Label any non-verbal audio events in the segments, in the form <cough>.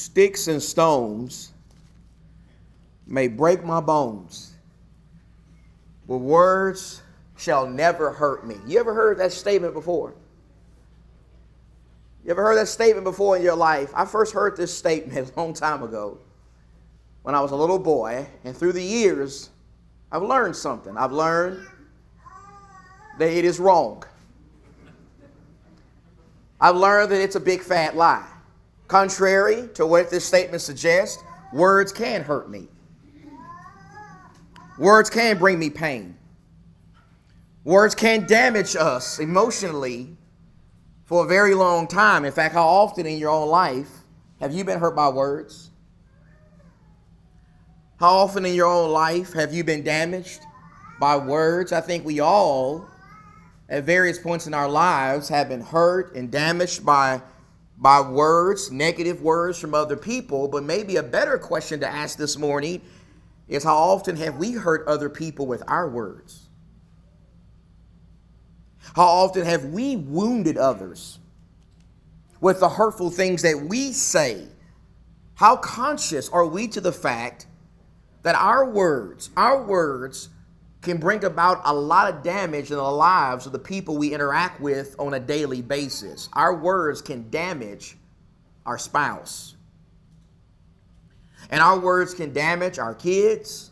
Sticks and stones may break my bones, but words shall never hurt me. You ever heard that statement before? You ever heard that statement before in your life? I first heard this statement <laughs> a long time ago when I was a little boy, and through the years, I've learned something. I've learned that it is wrong. I've learned that it's a big fat lie. Contrary to what this statement suggests, words can hurt me. Words can bring me pain. Words can damage us emotionally for a very long time. In fact, how often in your own life have you been hurt by words? How often in your own life have you been damaged by words? I think we all, at various points in our lives, have been hurt and damaged by, by words, negative words from other people. But maybe a better question to ask this morning is how often have we hurt other people with our words? How often have we wounded others with the hurtful things that we say? How conscious are we to the fact that our words, our words, can bring about a lot of damage in the lives of the people we interact with on a daily basis? Our words can damage our spouse. And our words can damage our kids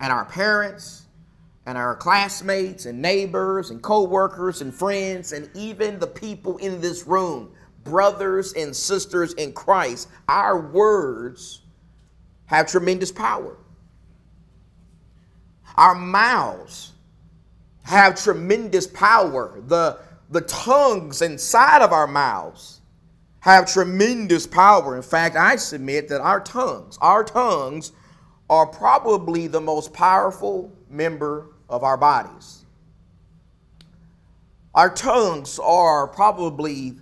and our parents and our classmates and neighbors and co-workers and friends and even the people in this room brothers and sisters in christ our words have tremendous power our mouths have tremendous power the the tongues inside of our mouths have tremendous power in fact i submit that our tongues our tongues are probably the most powerful member of our bodies. Our tongues are probably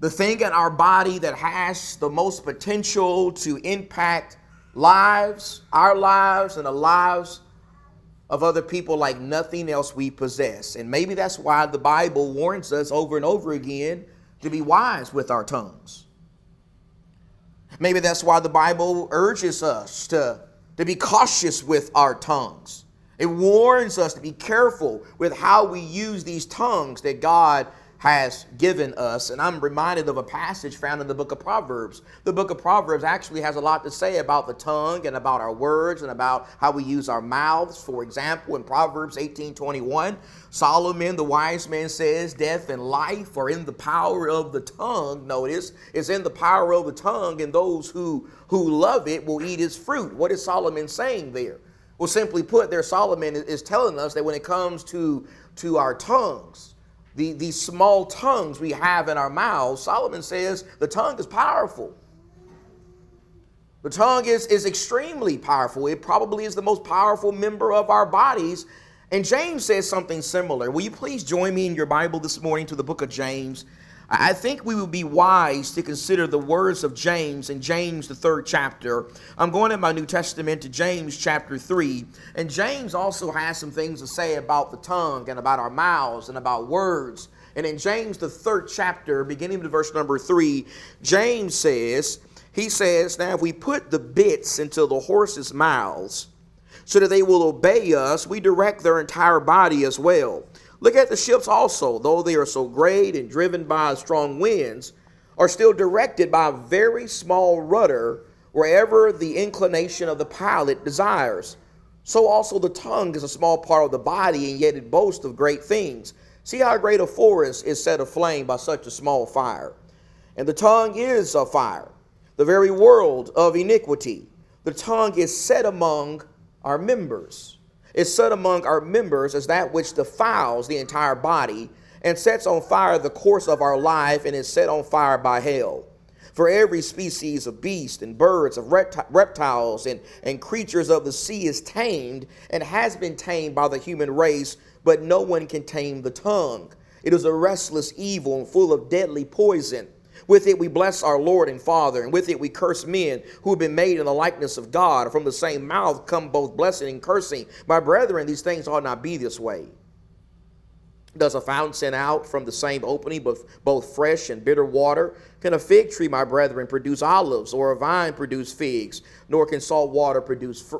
the thing in our body that has the most potential to impact lives, our lives, and the lives of other people like nothing else we possess. And maybe that's why the Bible warns us over and over again to be wise with our tongues. Maybe that's why the Bible urges us to, to be cautious with our tongues. It warns us to be careful with how we use these tongues that God has given us. And I'm reminded of a passage found in the book of Proverbs. The book of Proverbs actually has a lot to say about the tongue and about our words and about how we use our mouths. For example, in Proverbs 18:21, Solomon, the wise man, says, Death and life are in the power of the tongue. Notice, it's in the power of the tongue, and those who, who love it will eat its fruit. What is Solomon saying there? Well, simply put, there Solomon is telling us that when it comes to, to our tongues, the, these small tongues we have in our mouths, Solomon says the tongue is powerful. The tongue is, is extremely powerful. It probably is the most powerful member of our bodies. And James says something similar. Will you please join me in your Bible this morning to the book of James? I think we would be wise to consider the words of James in James, the third chapter. I'm going in my New Testament to James chapter 3. And James also has some things to say about the tongue and about our mouths and about words. And in James, the third chapter, beginning with verse number 3, James says, He says, Now if we put the bits into the horses' mouths so that they will obey us, we direct their entire body as well. Look at the ships also, though they are so great and driven by strong winds, are still directed by a very small rudder wherever the inclination of the pilot desires. So also the tongue is a small part of the body, and yet it boasts of great things. See how great a forest is set aflame by such a small fire. And the tongue is a fire, the very world of iniquity. The tongue is set among our members is set among our members as that which defiles the entire body and sets on fire the course of our life and is set on fire by hell. For every species of beast and birds, of reptiles and, and creatures of the sea is tamed and has been tamed by the human race, but no one can tame the tongue. It is a restless evil and full of deadly poison. With it we bless our Lord and Father, and with it we curse men who have been made in the likeness of God. From the same mouth come both blessing and cursing. My brethren, these things ought not be this way. Does a fountain send out from the same opening both, both fresh and bitter water? Can a fig tree, my brethren, produce olives, or a vine produce figs? Nor can salt water produce, fr-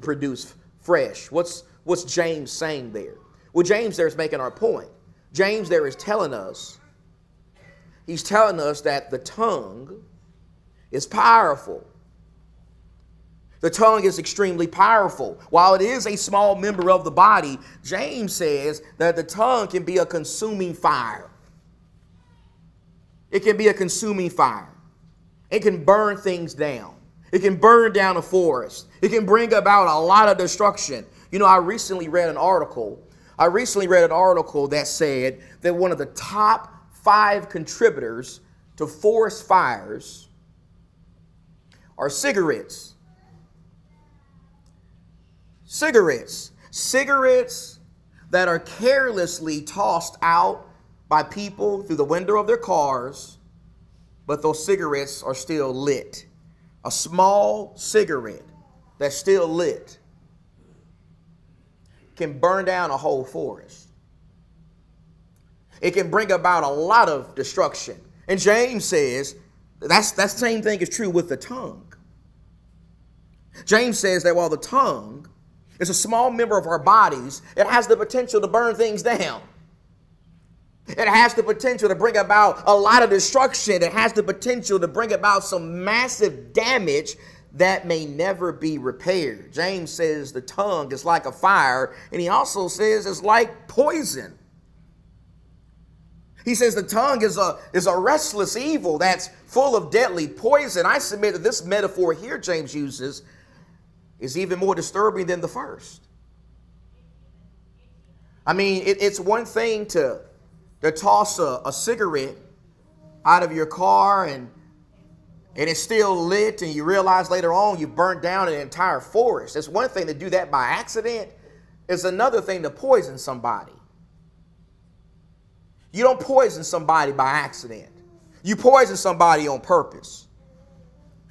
produce fresh. What's, what's James saying there? Well, James there is making our point. James there is telling us, he's telling us that the tongue is powerful. The tongue is extremely powerful. While it is a small member of the body, James says that the tongue can be a consuming fire. It can be a consuming fire. It can burn things down. It can burn down a forest. It can bring about a lot of destruction. You know, I recently read an article. I recently read an article that said that one of the top five contributors to forest fires are cigarettes cigarettes. Cigarettes that are carelessly tossed out by people through the window of their cars, but those cigarettes are still lit. A small cigarette that's still lit can burn down a whole forest. It can bring about a lot of destruction. And James says that's that same thing is true with the tongue. James says that while the tongue is a small member of our bodies. It has the potential to burn things down. It has the potential to bring about a lot of destruction. It has the potential to bring about some massive damage that may never be repaired. James says the tongue is like a fire, and he also says it's like poison. He says the tongue is a, is a restless evil that's full of deadly poison. I submit that this metaphor here James uses is even more disturbing than the first. I mean, it, it's one thing to, to toss a, a cigarette out of your car and and it's still lit and you realize later on you burnt down an entire forest. It's one thing to do that by accident. It's another thing to poison somebody. You don't poison somebody by accident. You poison somebody on purpose.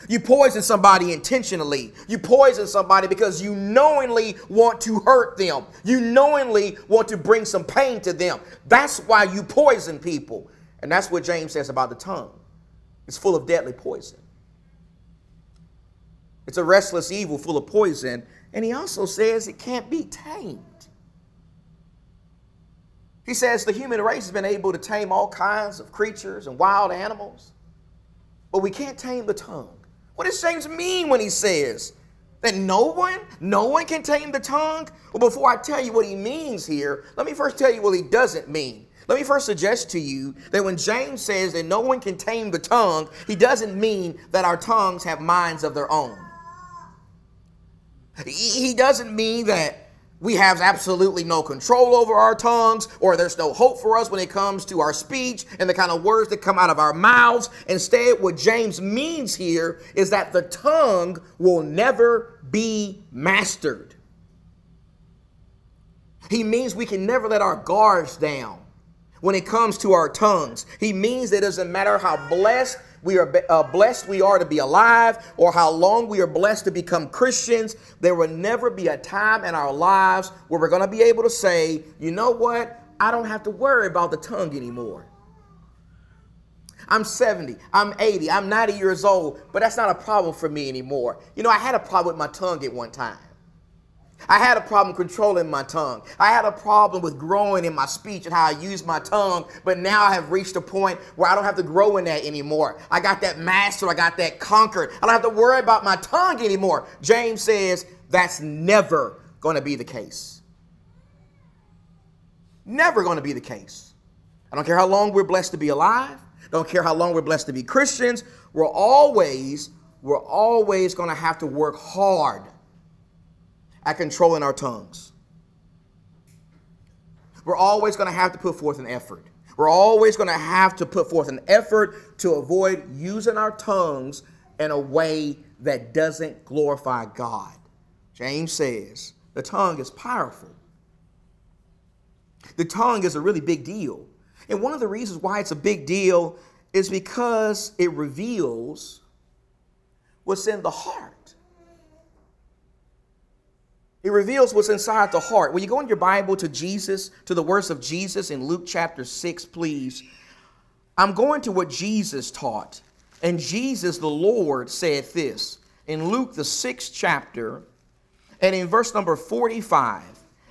You poison somebody intentionally. You poison somebody because you knowingly want to hurt them. You knowingly want to bring some pain to them. That's why you poison people. And that's what James says about the tongue it's full of deadly poison. It's a restless evil full of poison. And he also says it can't be tamed. He says the human race has been able to tame all kinds of creatures and wild animals, but we can't tame the tongue. What does James mean when he says that no one, no one can tame the tongue? Well, before I tell you what he means here, let me first tell you what he doesn't mean. Let me first suggest to you that when James says that no one can tame the tongue, he doesn't mean that our tongues have minds of their own. He doesn't mean that we have absolutely no control over our tongues, or there's no hope for us when it comes to our speech and the kind of words that come out of our mouths. Instead, what James means here is that the tongue will never be mastered. He means we can never let our guards down when it comes to our tongues. He means it doesn't matter how blessed we are uh, blessed we are to be alive or how long we are blessed to become Christians, there will never be a time in our lives where we're going to be able to say, you know what? I don't have to worry about the tongue anymore. I'm 70, I'm 80, I'm 90 years old, but that's not a problem for me anymore. You know, I had a problem with my tongue at one time. I had a problem controlling my tongue. I had a problem with growing in my speech and how I use my tongue, but now I have reached a point where I don't have to grow in that anymore. I got that mastered, I got that conquered. I don't have to worry about my tongue anymore. James says that's never going to be the case. Never going to be the case. I don't care how long we're blessed to be alive. Don't care how long we're blessed to be Christians. We're always, we're always going to have to work hard at controlling our tongues. We're always going to have to put forth an effort. We're always going to have to put forth an effort to avoid using our tongues in a way that doesn't glorify God. James says the tongue is powerful. The tongue is a really big deal. And one of the reasons why it's a big deal is because it reveals what's in the heart. It reveals what's inside the heart. When you go in your Bible to Jesus, to the words of Jesus in Luke chapter 6, please, I'm going to what Jesus taught. And Jesus, the Lord, said this in Luke, the sixth chapter, and in verse number 45.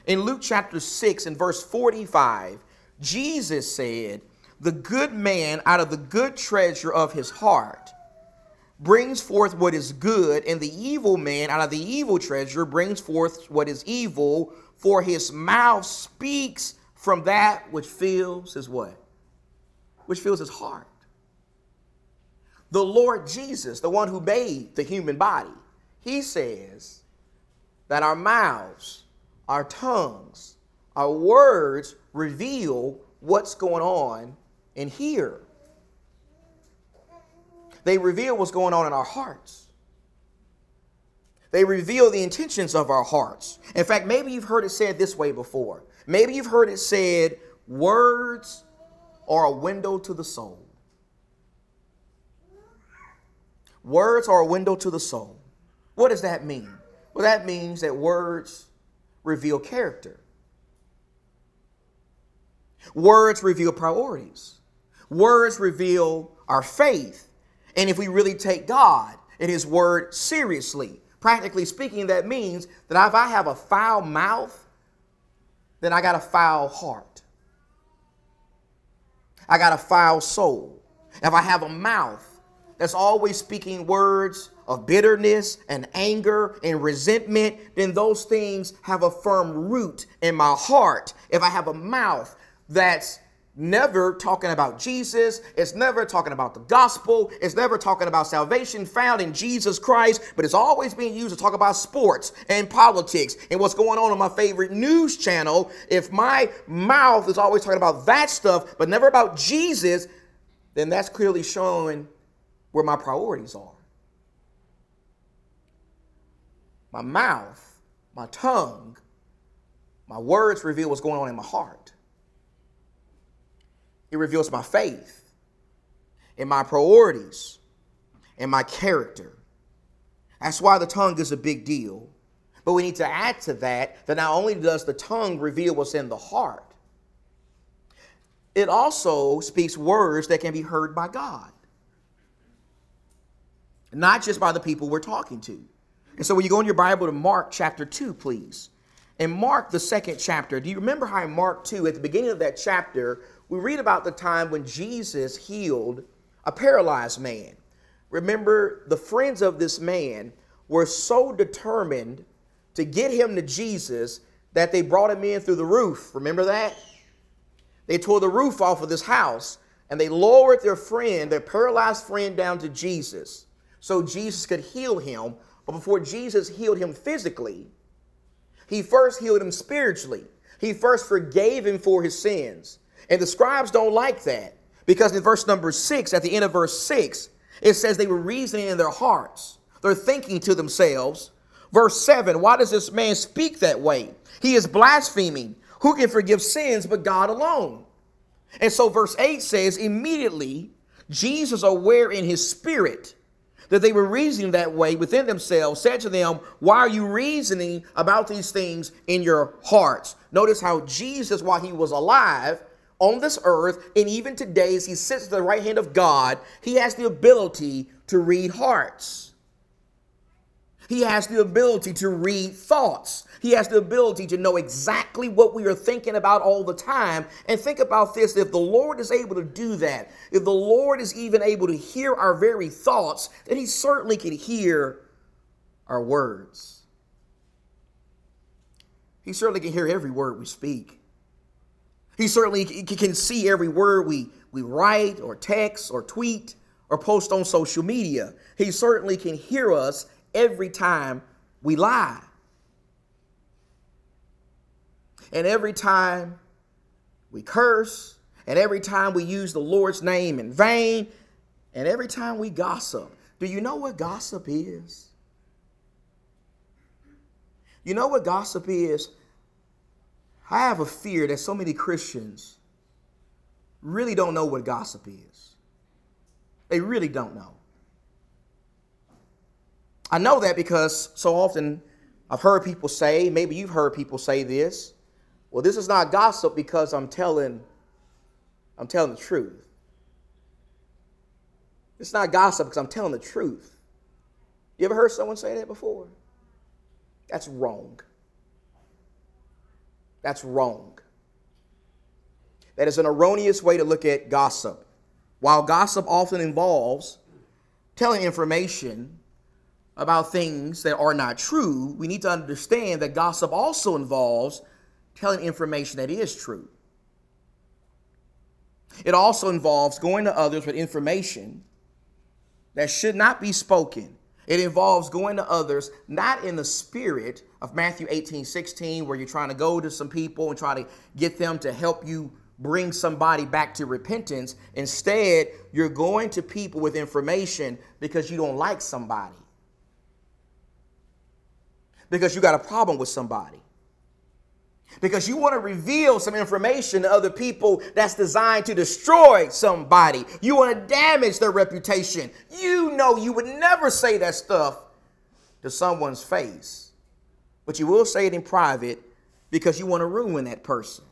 In Luke chapter 6 and verse 45, Jesus said, The good man out of the good treasure of his heart brings forth what is good, and the evil man out of the evil treasure brings forth what is evil, for his mouth speaks from that which fills his what? Which fills his heart. The Lord Jesus, the one who made the human body, he says that our mouths, our tongues, our words reveal what's going on in here. They reveal what's going on in our hearts. They reveal the intentions of our hearts. In fact, maybe you've heard it said this way before. Maybe you've heard it said, words are a window to the soul. Words are a window to the soul. What does that mean? Well, that means that words reveal character. Words reveal priorities. Words reveal our faith. And if we really take God and His Word seriously, practically speaking, that means that if I have a foul mouth, then I got a foul heart. I got a foul soul. If I have a mouth that's always speaking words of bitterness and anger and resentment, then those things have a firm root in my heart. If I have a mouth that's never talking about Jesus. It's never talking about the gospel. It's never talking about salvation found in Jesus Christ, but it's always being used to talk about sports and politics and what's going on on my favorite news channel. If my mouth is always talking about that stuff, but never about Jesus, then that's clearly showing where my priorities are. My mouth, my tongue, my words reveal what's going on in my heart. It reveals my faith and my priorities and my character. That's why the tongue is a big deal. But we need to add to that that not only does the tongue reveal what's in the heart, it also speaks words that can be heard by God, not just by the people we're talking to. And so when you go in your Bible to Mark chapter 2, please. In Mark, the second chapter, do you remember how in Mark 2, at the beginning of that chapter, we read about the time when Jesus healed a paralyzed man. Remember, the friends of this man were so determined to get him to Jesus that they brought him in through the roof. Remember that? They tore the roof off of this house and they lowered their friend, their paralyzed friend, down to Jesus so Jesus could heal him. But before Jesus healed him physically, he first healed him spiritually. He first forgave him for his sins. And the scribes don't like that because in verse number six, at the end of verse six, it says they were reasoning in their hearts. They're thinking to themselves. Verse seven, why does this man speak that way? He is blaspheming. Who can forgive sins but God alone? And so verse 8 says, immediately Jesus, aware in his spirit that they were reasoning that way within themselves, said to them, Why are you reasoning about these things in your hearts? Notice how Jesus, while he was alive, on this earth, and even today, as he sits at the right hand of God, he has the ability to read hearts. He has the ability to read thoughts. He has the ability to know exactly what we are thinking about all the time. And think about this if the Lord is able to do that, if the Lord is even able to hear our very thoughts, then He certainly can hear our words. He certainly can hear every word we speak. He certainly can see every word we, we write or text or tweet or post on social media. He certainly can hear us every time we lie. And every time we curse, and every time we use the Lord's name in vain, and every time we gossip. Do you know what gossip is? You know what gossip is? I have a fear that so many Christians really don't know what gossip is. They really don't know. I know that because so often I've heard people say, maybe you've heard people say this. Well, this is not gossip because I'm telling I'm telling the truth. It's not gossip because I'm telling the truth. You ever heard someone say that before? That's wrong. That's wrong. That is an erroneous way to look at gossip. While gossip often involves telling information about things that are not true, we need to understand that gossip also involves telling information that is true. It also involves going to others with information that should not be spoken. It involves going to others not in the spirit of Matthew 18 16, where you're trying to go to some people and try to get them to help you bring somebody back to repentance. Instead, you're going to people with information because you don't like somebody, because you got a problem with somebody. Because you want to reveal some information to other people that's designed to destroy somebody. You want to damage their reputation. You know you would never say that stuff to someone's face, but you will say it in private because you want to ruin that person.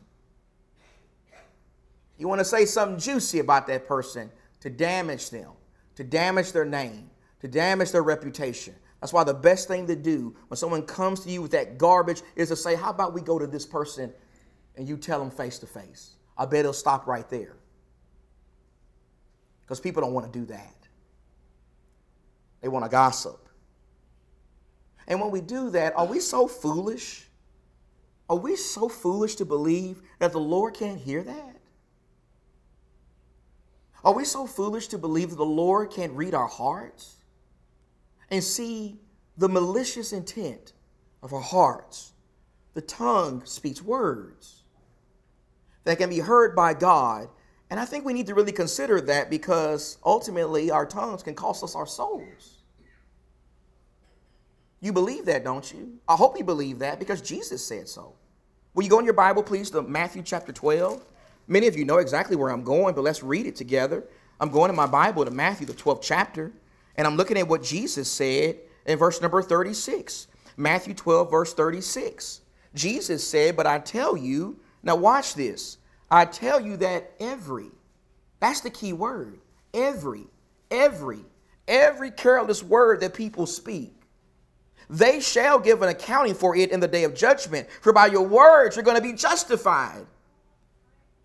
You want to say something juicy about that person to damage them, to damage their name, to damage their reputation. That's why the best thing to do when someone comes to you with that garbage is to say, How about we go to this person and you tell them face to face? I bet it'll stop right there. Because people don't want to do that, they want to gossip. And when we do that, are we so foolish? Are we so foolish to believe that the Lord can't hear that? Are we so foolish to believe that the Lord can't read our hearts? and see the malicious intent of our hearts. The tongue speaks words that can be heard by God. And I think we need to really consider that because ultimately our tongues can cost us our souls. You believe that, don't you? I hope you believe that because Jesus said so. Will you go in your Bible, please, to Matthew chapter 12? Many of you know exactly where I'm going, but let's read it together. I'm going in my Bible to Matthew, the 12th chapter. And I'm looking at what Jesus said in verse number 36. Matthew 12, verse 36. Jesus said, But I tell you, now watch this. I tell you that every, that's the key word, every, every, every careless word that people speak, they shall give an accounting for it in the day of judgment. For by your words you're going to be justified,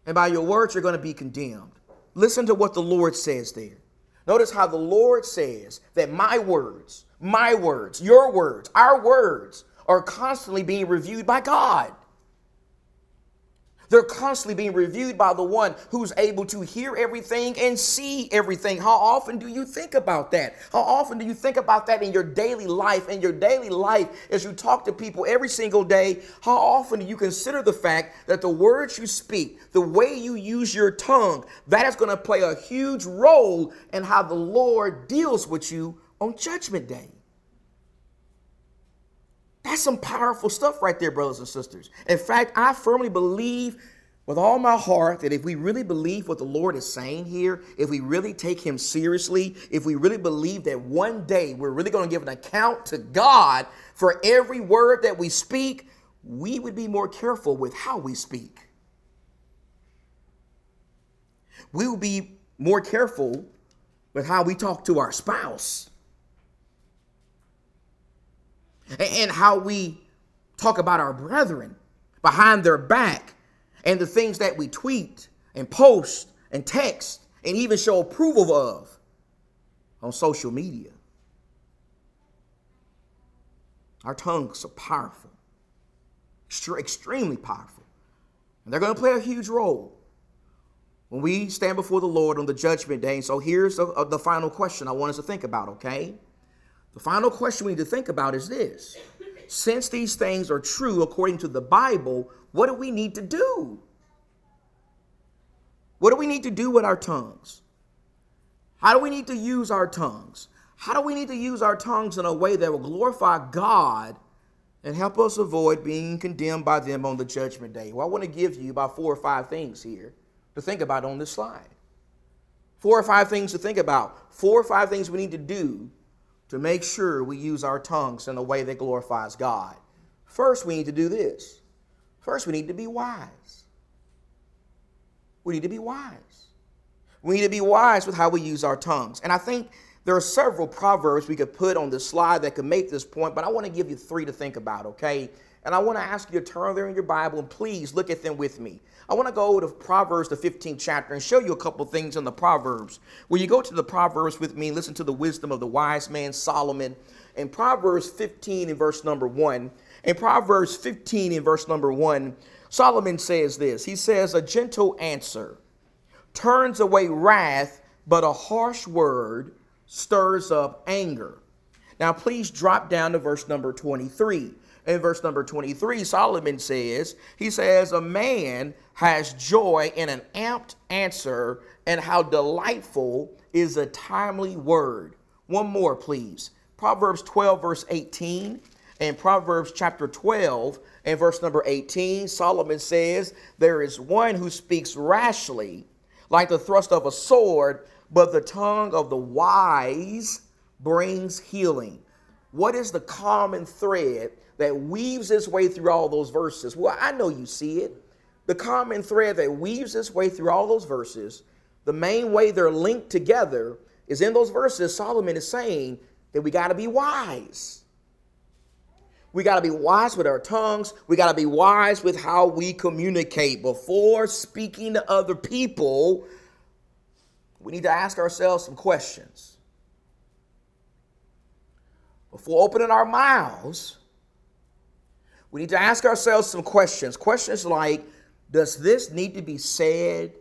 and by your words you're going to be condemned. Listen to what the Lord says there. Notice how the Lord says that my words, my words, your words, our words are constantly being reviewed by God. They're constantly being reviewed by the one who's able to hear everything and see everything. How often do you think about that? How often do you think about that in your daily life? In your daily life, as you talk to people every single day, how often do you consider the fact that the words you speak, the way you use your tongue, that is going to play a huge role in how the Lord deals with you on Judgment Day? That's some powerful stuff right there, brothers and sisters. In fact, I firmly believe with all my heart that if we really believe what the Lord is saying here, if we really take Him seriously, if we really believe that one day we're really going to give an account to God for every word that we speak, we would be more careful with how we speak. We will be more careful with how we talk to our spouse and how we talk about our brethren behind their back and the things that we tweet and post and text and even show approval of on social media. Our tongues are powerful, extremely powerful. And they're going to play a huge role when we stand before the Lord on the judgment day. And so here's the, uh, the final question I want us to think about, okay? The final question we need to think about is this Since these things are true according to the Bible, what do we need to do? What do we need to do with our tongues? How do we need to use our tongues? How do we need to use our tongues in a way that will glorify God and help us avoid being condemned by them on the judgment day? Well, I want to give you about four or five things here to think about on this slide. Four or five things to think about. Four or five things we need to do to make sure we use our tongues in a way that glorifies God, first we need to do this. First, we need to be wise. We need to be wise. We need to be wise with how we use our tongues. And I think there are several proverbs we could put on the slide that could make this point, but I want to give you three to think about, okay? And I want to ask you to turn there in your Bible and please look at them with me. I want to go to Proverbs, the 15th chapter, and show you a couple things in the Proverbs. When you go to the Proverbs with me, listen to the wisdom of the wise man Solomon. In Proverbs 15 in verse number 1, in Proverbs 15 in verse number 1, Solomon says this He says, A gentle answer turns away wrath, but a harsh word stirs up anger. Now, please drop down to verse number 23 in verse number 23, Solomon says, He says, A man has joy in an amped answer, and how delightful is a timely word. One more, please. Proverbs 12, verse 18, and Proverbs chapter 12 and verse number 18, Solomon says, There is one who speaks rashly, like the thrust of a sword, but the tongue of the wise brings healing. What is the common thread that weaves its way through all those verses. Well, I know you see it. The common thread that weaves its way through all those verses, the main way they're linked together is in those verses, Solomon is saying that we got to be wise. We got to be wise with our tongues. We got to be wise with how we communicate. Before speaking to other people, we need to ask ourselves some questions. Before opening our mouths, we need to ask ourselves some questions. Questions like Does this need to be said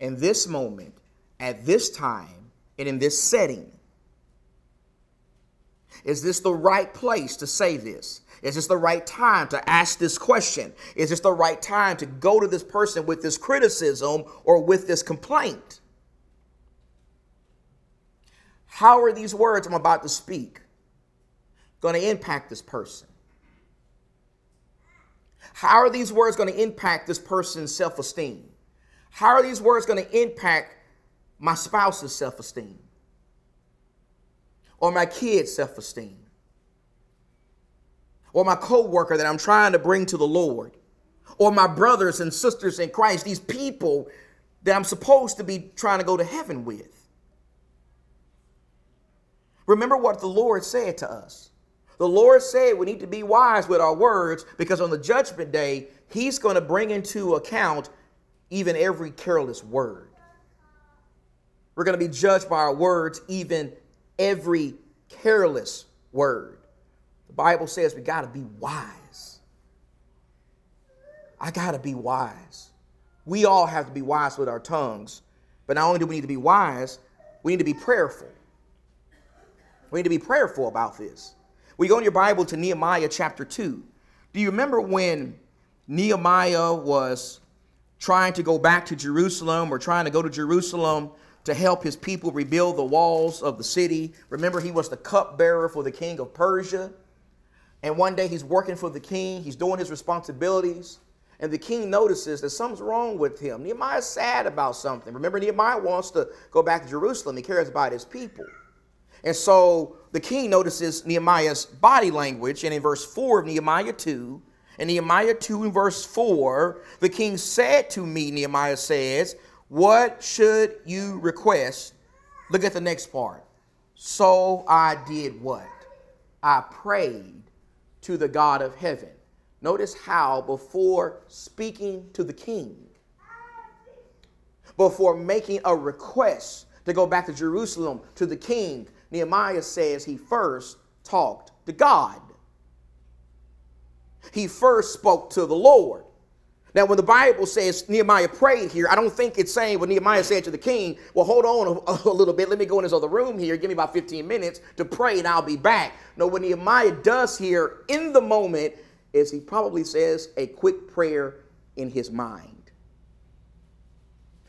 in this moment, at this time, and in this setting? Is this the right place to say this? Is this the right time to ask this question? Is this the right time to go to this person with this criticism or with this complaint? How are these words I'm about to speak going to impact this person? How are these words going to impact this person's self esteem? How are these words going to impact my spouse's self esteem? Or my kid's self esteem? Or my co worker that I'm trying to bring to the Lord? Or my brothers and sisters in Christ, these people that I'm supposed to be trying to go to heaven with? Remember what the Lord said to us. The Lord said we need to be wise with our words because on the judgment day, He's going to bring into account even every careless word. We're going to be judged by our words, even every careless word. The Bible says we got to be wise. I got to be wise. We all have to be wise with our tongues. But not only do we need to be wise, we need to be prayerful. We need to be prayerful about this. We go in your Bible to Nehemiah chapter 2. Do you remember when Nehemiah was trying to go back to Jerusalem or trying to go to Jerusalem to help his people rebuild the walls of the city? Remember, he was the cupbearer for the king of Persia. And one day he's working for the king, he's doing his responsibilities. And the king notices that something's wrong with him. Nehemiah's sad about something. Remember, Nehemiah wants to go back to Jerusalem. He cares about his people. And so the king notices Nehemiah's body language, and in verse 4 of Nehemiah 2, in Nehemiah 2 in verse 4, the king said to me, Nehemiah says, What should you request? Look at the next part. So I did what? I prayed to the God of heaven. Notice how, before speaking to the king, before making a request to go back to Jerusalem to the king, Nehemiah says he first talked to God. He first spoke to the Lord. Now, when the Bible says Nehemiah prayed here, I don't think it's saying what Nehemiah said to the king, well, hold on a, a, little bit. Let me go in this other room here. Give me about 15 minutes to pray and I'll be back. No, what Nehemiah does here in the moment is he probably says a quick prayer in his mind.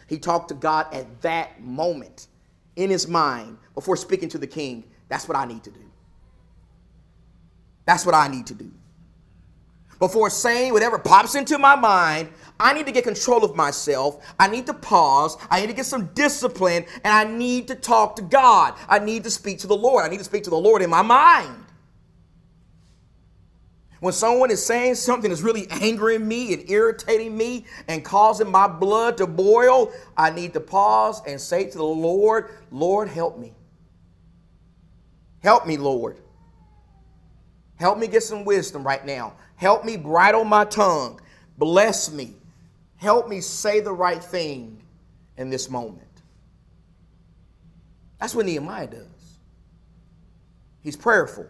He talked to God at that moment in his mind before speaking to the king, that's what I need to do. That's what I need to do. Before saying whatever pops into my mind, I need to get control of myself. I need to pause. I need to get some discipline and I need to talk to God. I need to speak to the Lord. I need to speak to the Lord in my mind. When someone is saying something that's really angering me and irritating me and causing my blood to boil, I need to pause and say to the Lord, Lord, help me. Help me, Lord. Help me get some wisdom right now. Help me bridle my tongue. Bless me. Help me say the right thing in this moment. That's what Nehemiah does. He's prayerful.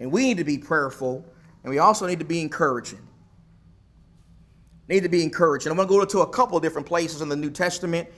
And we need to be prayerful, and we also need to be encouraging. Need to be encouraging. I'm going to go to a couple different places in the New Testament.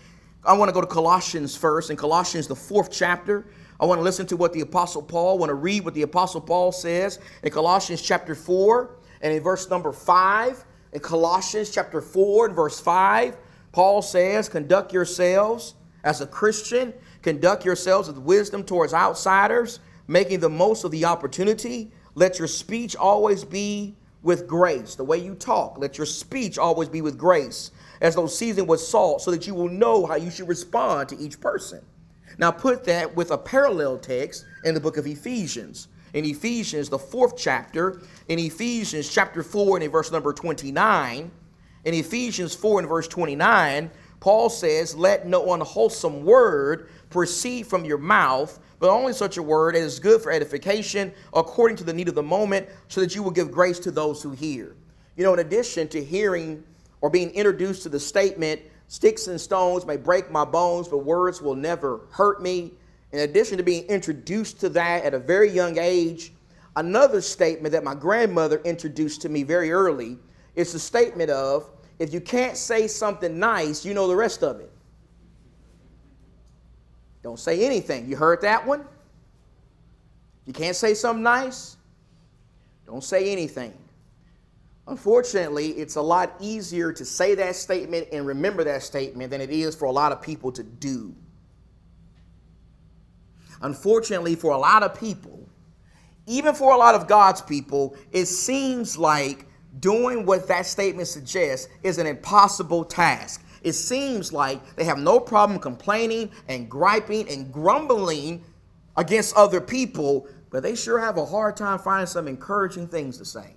I want to go to Colossians first, in Colossians, the fourth chapter. I want to listen to what the Apostle Paul, I want to read what the Apostle Paul says in Colossians chapter 4 and in verse number 5. In Colossians chapter 4 and verse 5, Paul says, Conduct yourselves as a Christian, conduct yourselves with wisdom towards outsiders making the most of the opportunity. Let your speech always be with grace. The way you talk, let your speech always be with grace, as though seasoned with salt, so that you will know how you should respond to each person. Now, put that with a parallel text in the book of Ephesians. In Ephesians, the fourth chapter, in Ephesians chapter 4 and in verse number 29, in Ephesians 4 and verse 29, Paul says, Let no unwholesome word proceed from your mouth, but only such a word as is good for edification according to the need of the moment, so that you will give grace to those who hear. You know, in addition to hearing or being introduced to the statement, sticks and stones may break my bones, but words will never hurt me. In addition to being introduced to that at a very young age, another statement that my grandmother introduced to me very early is the statement of if you can't say something nice, you know the rest of it. Don't say anything. You heard that one? You can't say something nice? Don't say anything. Unfortunately, it's a lot easier to say that statement and remember that statement than it is for a lot of people to do. Unfortunately, for a lot of people, even for a lot of God's people, it seems like doing what that statement suggests is an impossible task it seems like they have no problem complaining and griping and grumbling against other people, but they sure have a hard time finding some encouraging things to say.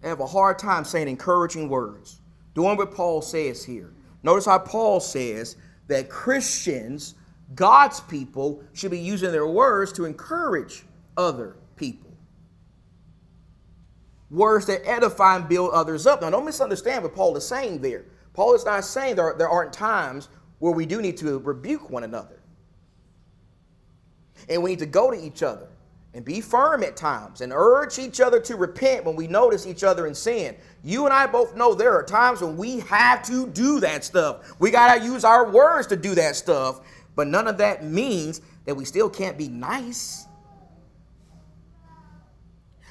They have a hard time saying encouraging words, doing what Paul says here. Notice how Paul says that Christians, God's people, should be using their words to encourage other people words that edify and build others up. Now, don't misunderstand what Paul is saying there. Paul is not saying there, there aren't times where we do need to rebuke one another. And we need to go to each other and be firm at times and urge each other to repent when we notice each other in sin. You and I both know there are times when we have to do that stuff. We got to use our words to do that stuff, but none of that means that we still can't be nice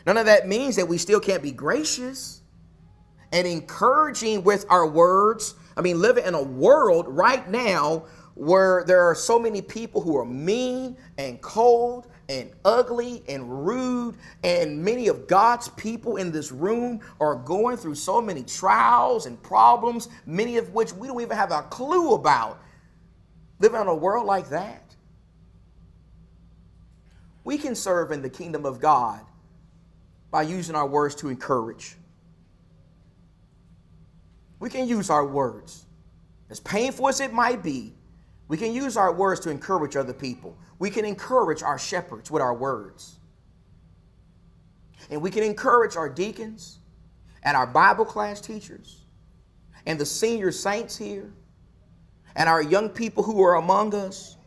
None of that means that we still can't be gracious and encouraging with our words. I mean, living in a world right now where there are so many people who are mean and cold and ugly and rude, and many of God's people in this room are going through so many trials and problems, many of which we don't even have a clue about. Living in a world like that, we can serve in the kingdom of God by using our words to encourage. We can use our words. As painful as it might be, we can use our words to encourage other people. We can encourage our shepherds with our words. And we can encourage our deacons and our Bible class teachers and the senior saints here and our young people who are among us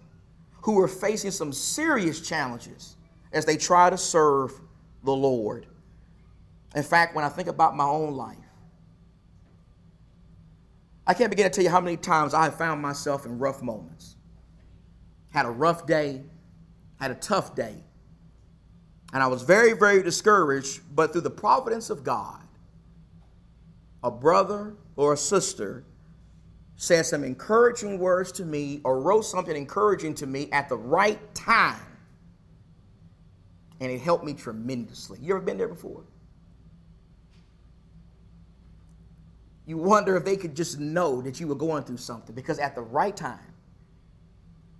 who are facing some serious challenges as they try to serve the Lord. In fact, when I think about my own life, I can't begin to tell you how many times I have found myself in rough moments. Had a rough day, had a tough day, and I was very, very discouraged, but through the providence of God, a brother or a sister said some encouraging words to me or wrote something encouraging to me at the right time and it helped me tremendously. You ever been there before? You wonder if they could just know that you were going through something because at the right time,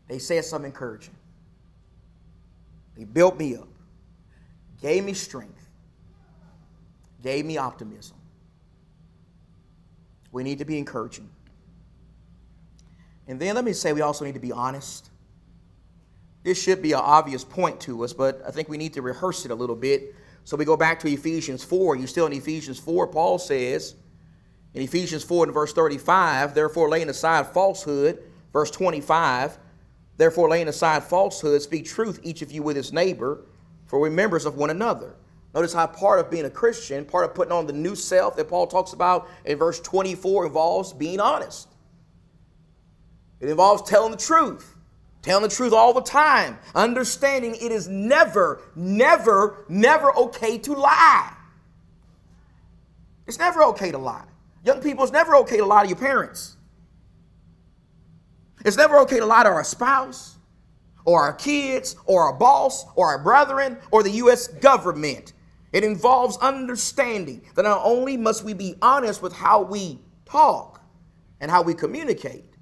they said something encouraging. They built me up, gave me strength, gave me optimism. We need to be encouraging. And then let me say we also need to be honest. This should be an obvious point to us, but I think we need to rehearse it a little bit. So we go back to Ephesians 4. You still in Ephesians 4, Paul says in Ephesians 4 and verse 35, therefore laying aside falsehood, verse 25, therefore laying aside falsehood, speak truth each of you with his neighbor, for we're members of one another. Notice how part of being a Christian, part of putting on the new self that Paul talks about in verse 24 involves being honest. It involves telling the truth telling the truth all the time, understanding it is never, never, never okay to lie. It's never okay to lie. Young people, it's never okay to lie to your parents. It's never okay to lie to our spouse, or our kids, or our boss, or our brethren, or the U.S. government. It involves understanding that not only must we be honest with how we talk and how we communicate,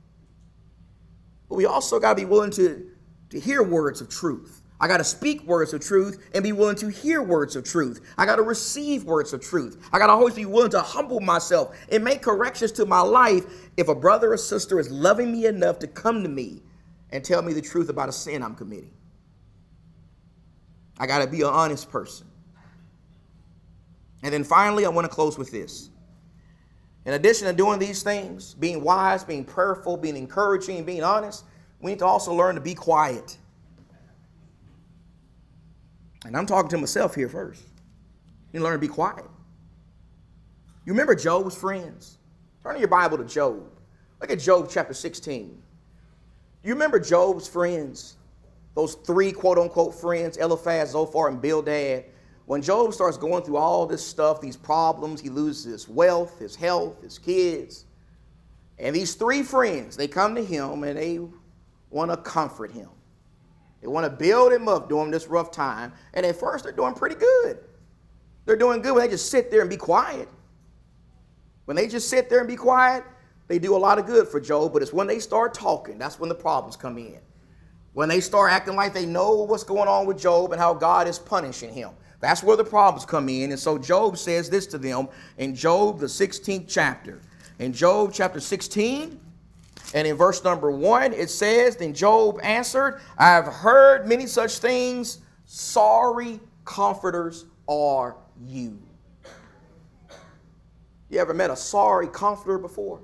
but we also got to be willing to, to hear words of truth. I got to speak words of truth and be willing to hear words of truth. I got to receive words of truth. I got to always be willing to humble myself and make corrections to my life if a brother or sister is loving me enough to come to me and tell me the truth about a sin I'm committing. I got to be an honest person. And then finally, I want to close with this. In addition to doing these things, being wise, being prayerful, being encouraging, being honest, we need to also learn to be quiet. And I'm talking to myself here first. You learn to be quiet. You remember Job's friends? Turn in your Bible to Job. Look at Job chapter 16. You remember Job's friends? Those three quote unquote friends, Eliphaz, Zophar, and Bildad when Job starts going through all this stuff, these problems, he loses his wealth, his health, his kids. And these three friends, they come to him and they want to comfort him. They want to build him up during this rough time. And at first, they're doing pretty good. They're doing good when they just sit there and be quiet. When they just sit there and be quiet, they do a lot of good for Job. But it's when they start talking, that's when the problems come in. When they start acting like they know what's going on with Job and how God is punishing him. That's where the problems come in. And so Job says this to them in Job, the 16th chapter. In Job chapter 16, and in verse number 1, it says, Then Job answered, I have heard many such things. Sorry comforters are you. You ever met a sorry comforter before?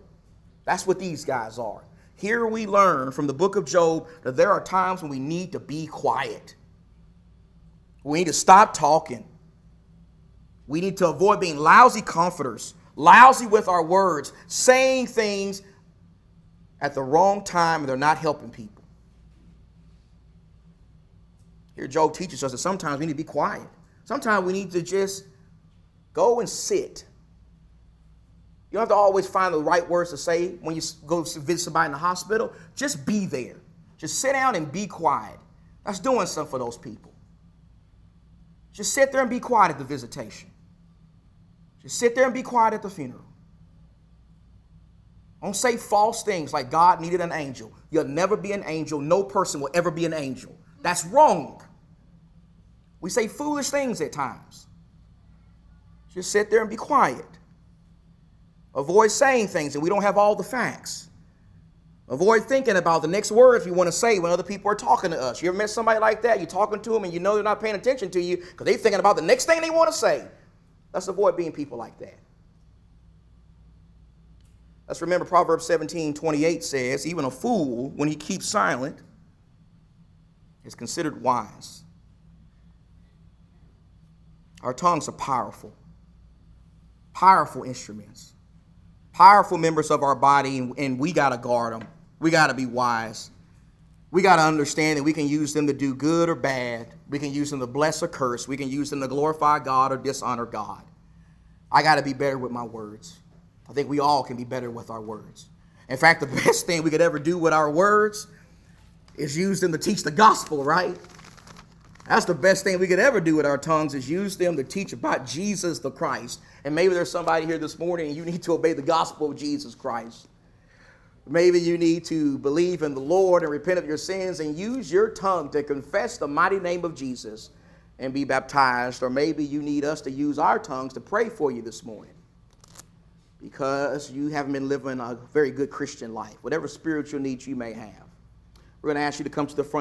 That's what these guys are. Here we learn from the book of Job that there are times when we need to be quiet. We need to stop talking. We need to avoid being lousy comforters, lousy with our words, saying things at the wrong time and they're not helping people. Here, Job teaches us that sometimes we need to be quiet. Sometimes we need to just go and sit. You don't have to always find the right words to say when you go visit somebody in the hospital. Just be there. Just sit down and be quiet. That's doing something for those people. Just sit there and be quiet at the visitation. Just sit there and be quiet at the funeral. Don't say false things like God needed an angel. You'll never be an angel. No person will ever be an angel. That's wrong. We say foolish things at times. Just sit there and be quiet. Avoid saying things and we don't have all the facts. Avoid thinking about the next words you want to say when other people are talking to us. You ever met somebody like that? You're talking to them and you know they're not paying attention to you because they're thinking about the next thing they want to say. Let's avoid being people like that. Let's remember Proverbs 17 28 says, Even a fool, when he keeps silent, is considered wise. Our tongues are powerful, powerful instruments, powerful members of our body, and we got to guard them. We got to be wise. We got to understand that we can use them to do good or bad. We can use them to bless or curse. We can use them to glorify God or dishonor God. I got to be better with my words. I think we all can be better with our words. In fact, the <laughs> best thing we could ever do with our words is use them to teach the gospel, right? That's the best thing we could ever do with our tongues is use them to teach about Jesus the Christ. And maybe there's somebody here this morning and you need to obey the gospel of Jesus Christ. Maybe you need to believe in the Lord and repent of your sins and use your tongue to confess the mighty name of Jesus and be baptized. Or maybe you need us to use our tongues to pray for you this morning because you haven't been living a very good Christian life, whatever spiritual needs you may have. We're going to ask you to come to the front.